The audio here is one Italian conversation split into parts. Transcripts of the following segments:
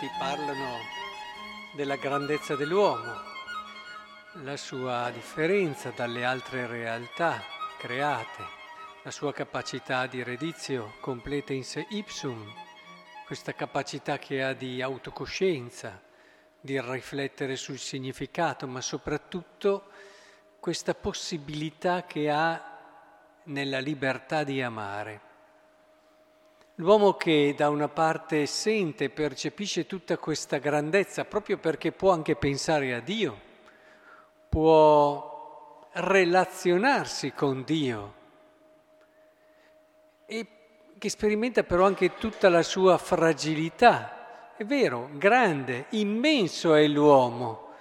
scienziati parlano della grandezza dell'uomo, la sua differenza dalle altre realtà create, la sua capacità di redizio completa in se ipsum, questa capacità che ha di autocoscienza, di riflettere sul significato, ma soprattutto questa possibilità che ha nella libertà di amare. L'uomo che da una parte sente e percepisce tutta questa grandezza proprio perché può anche pensare a Dio, può relazionarsi con Dio e che sperimenta però anche tutta la sua fragilità. È vero, grande, immenso è l'uomo,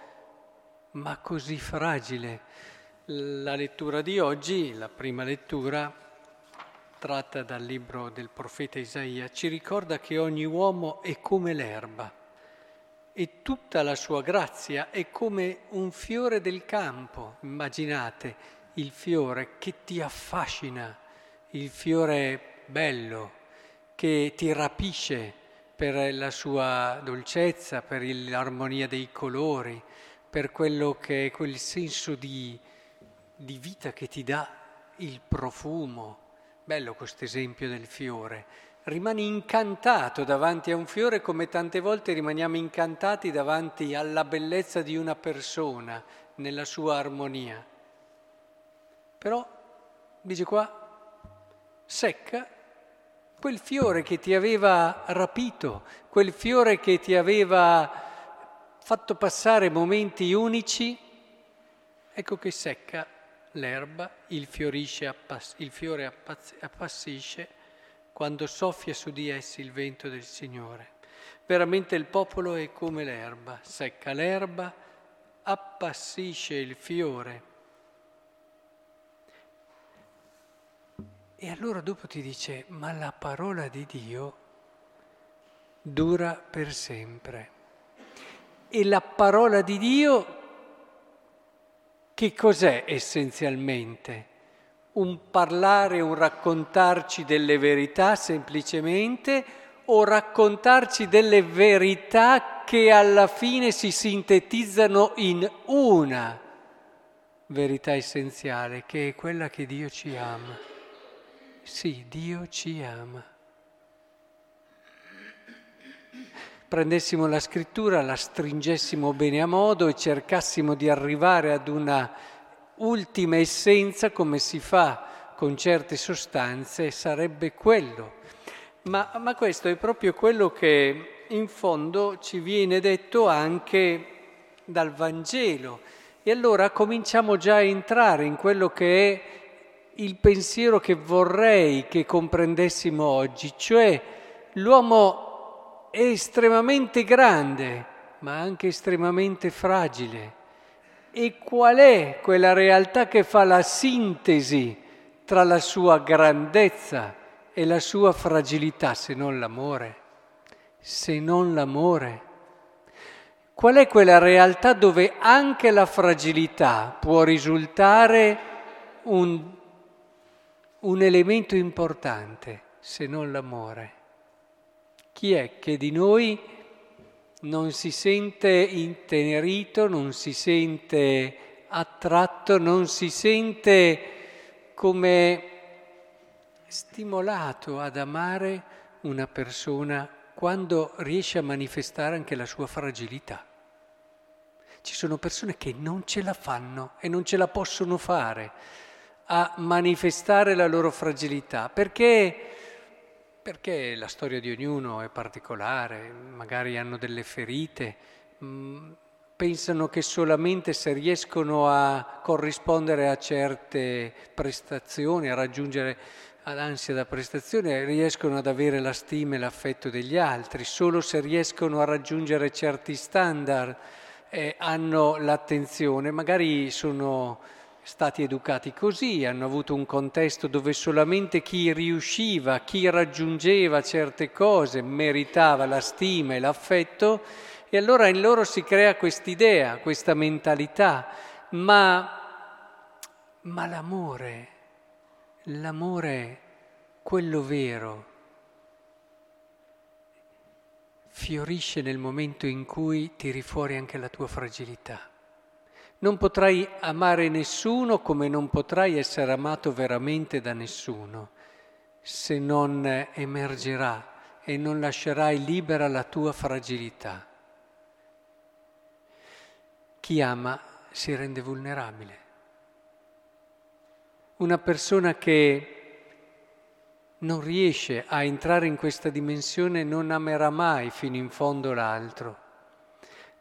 ma così fragile. La lettura di oggi, la prima lettura, tratta dal libro del profeta Isaia, ci ricorda che ogni uomo è come l'erba e tutta la sua grazia è come un fiore del campo. Immaginate il fiore che ti affascina, il fiore bello che ti rapisce per la sua dolcezza, per l'armonia dei colori, per quello che è quel senso di, di vita che ti dà il profumo Bello questo esempio del fiore. Rimani incantato davanti a un fiore come tante volte rimaniamo incantati davanti alla bellezza di una persona nella sua armonia. Però, dice qua, secca quel fiore che ti aveva rapito, quel fiore che ti aveva fatto passare momenti unici, ecco che secca l'erba, il, appass- il fiore appass- appassisce quando soffia su di essi il vento del Signore. Veramente il popolo è come l'erba, secca l'erba, appassisce il fiore. E allora dopo ti dice, ma la parola di Dio dura per sempre. E la parola di Dio che cos'è essenzialmente? Un parlare, un raccontarci delle verità semplicemente o raccontarci delle verità che alla fine si sintetizzano in una verità essenziale, che è quella che Dio ci ama. Sì, Dio ci ama. Prendessimo la scrittura, la stringessimo bene a modo e cercassimo di arrivare ad una ultima essenza come si fa con certe sostanze, sarebbe quello. Ma, ma questo è proprio quello che in fondo ci viene detto anche dal Vangelo. E allora cominciamo già a entrare in quello che è il pensiero che vorrei che comprendessimo oggi, cioè l'uomo è estremamente grande, ma anche estremamente fragile. E qual è quella realtà che fa la sintesi tra la sua grandezza e la sua fragilità, se non l'amore? Se non l'amore. Qual è quella realtà dove anche la fragilità può risultare un, un elemento importante, se non l'amore? Chi è che di noi non si sente intenerito, non si sente attratto, non si sente come stimolato ad amare una persona quando riesce a manifestare anche la sua fragilità? Ci sono persone che non ce la fanno e non ce la possono fare a manifestare la loro fragilità perché perché la storia di ognuno è particolare, magari hanno delle ferite, mm, pensano che solamente se riescono a corrispondere a certe prestazioni, a raggiungere l'ansia da prestazione, riescono ad avere la stima e l'affetto degli altri, solo se riescono a raggiungere certi standard eh, hanno l'attenzione, magari sono stati educati così, hanno avuto un contesto dove solamente chi riusciva, chi raggiungeva certe cose meritava la stima e l'affetto e allora in loro si crea quest'idea, questa mentalità, ma, ma l'amore, l'amore, quello vero, fiorisce nel momento in cui tiri fuori anche la tua fragilità. Non potrai amare nessuno come non potrai essere amato veramente da nessuno se non emergerà e non lascerai libera la tua fragilità. Chi ama si rende vulnerabile. Una persona che non riesce a entrare in questa dimensione non amerà mai fino in fondo l'altro.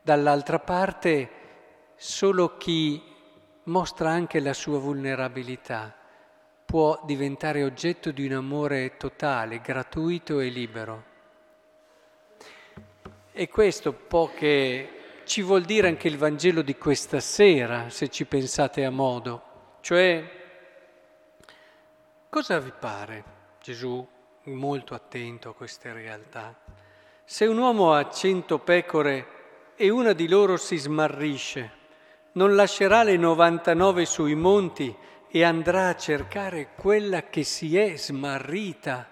Dall'altra parte, solo chi mostra anche la sua vulnerabilità può diventare oggetto di un amore totale, gratuito e libero. E questo può che ci vuol dire anche il Vangelo di questa sera, se ci pensate a modo. Cioè, cosa vi pare? Gesù molto attento a queste realtà. Se un uomo ha cento pecore e una di loro si smarrisce, non lascerà le 99 sui monti e andrà a cercare quella che si è smarrita.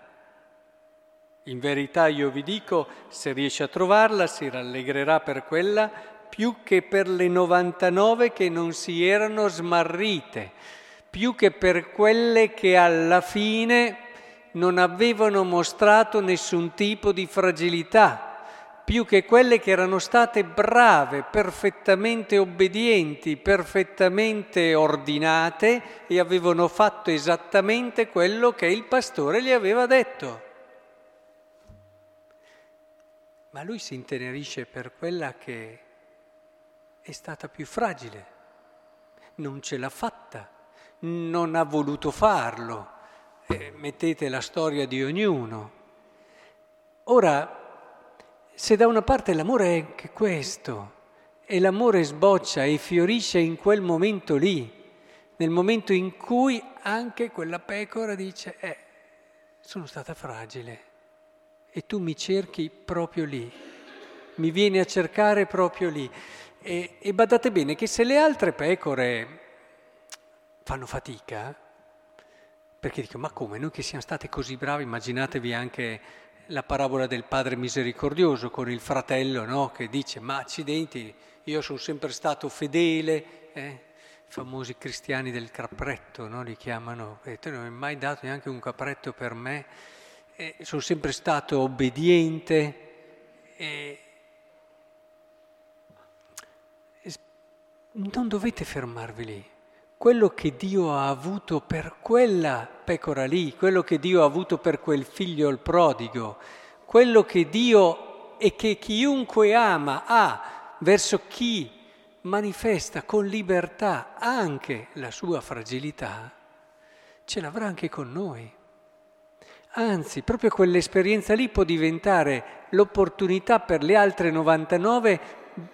In verità io vi dico, se riesce a trovarla, si rallegrerà per quella più che per le 99 che non si erano smarrite, più che per quelle che alla fine non avevano mostrato nessun tipo di fragilità, più che quelle che erano state brave, perfettamente obbedienti, perfettamente ordinate e avevano fatto esattamente quello che il pastore gli aveva detto. Ma lui si intenerisce per quella che è stata più fragile, non ce l'ha fatta, non ha voluto farlo eh, mettete la storia di ognuno. Ora, se da una parte l'amore è anche questo, e l'amore sboccia e fiorisce in quel momento lì, nel momento in cui anche quella pecora dice, eh, sono stata fragile e tu mi cerchi proprio lì, mi vieni a cercare proprio lì. E, e badate bene che se le altre pecore fanno fatica, perché dico, ma come? Noi che siamo stati così bravi, immaginatevi anche la parabola del padre misericordioso con il fratello no? che dice, ma accidenti, io sono sempre stato fedele, eh? famosi cristiani del capretto, no? li chiamano, e tu non hai mai dato neanche un capretto per me, eh, sono sempre stato obbediente. Eh, non dovete fermarvi lì quello che Dio ha avuto per quella pecora lì, quello che Dio ha avuto per quel figlio il prodigo, quello che Dio e che chiunque ama ha verso chi manifesta con libertà anche la sua fragilità, ce l'avrà anche con noi. Anzi, proprio quell'esperienza lì può diventare l'opportunità per le altre 99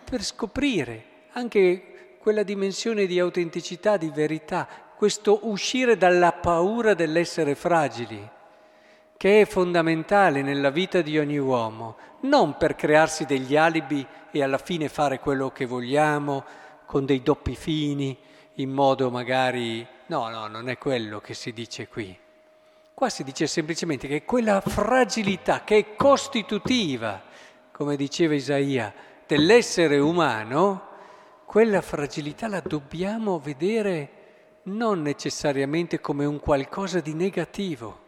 per scoprire anche quella dimensione di autenticità, di verità, questo uscire dalla paura dell'essere fragili, che è fondamentale nella vita di ogni uomo, non per crearsi degli alibi e alla fine fare quello che vogliamo, con dei doppi fini, in modo magari... No, no, non è quello che si dice qui. Qua si dice semplicemente che quella fragilità che è costitutiva, come diceva Isaia, dell'essere umano, quella fragilità la dobbiamo vedere non necessariamente come un qualcosa di negativo.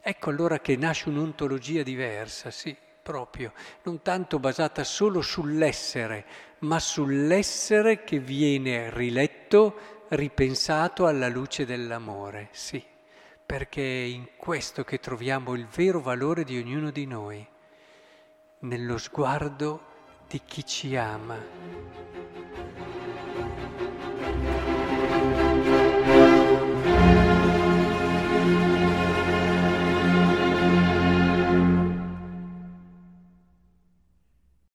Ecco allora che nasce un'ontologia diversa, sì, proprio, non tanto basata solo sull'essere, ma sull'essere che viene riletto, ripensato alla luce dell'amore, sì, perché è in questo che troviamo il vero valore di ognuno di noi, nello sguardo di chi ci ama.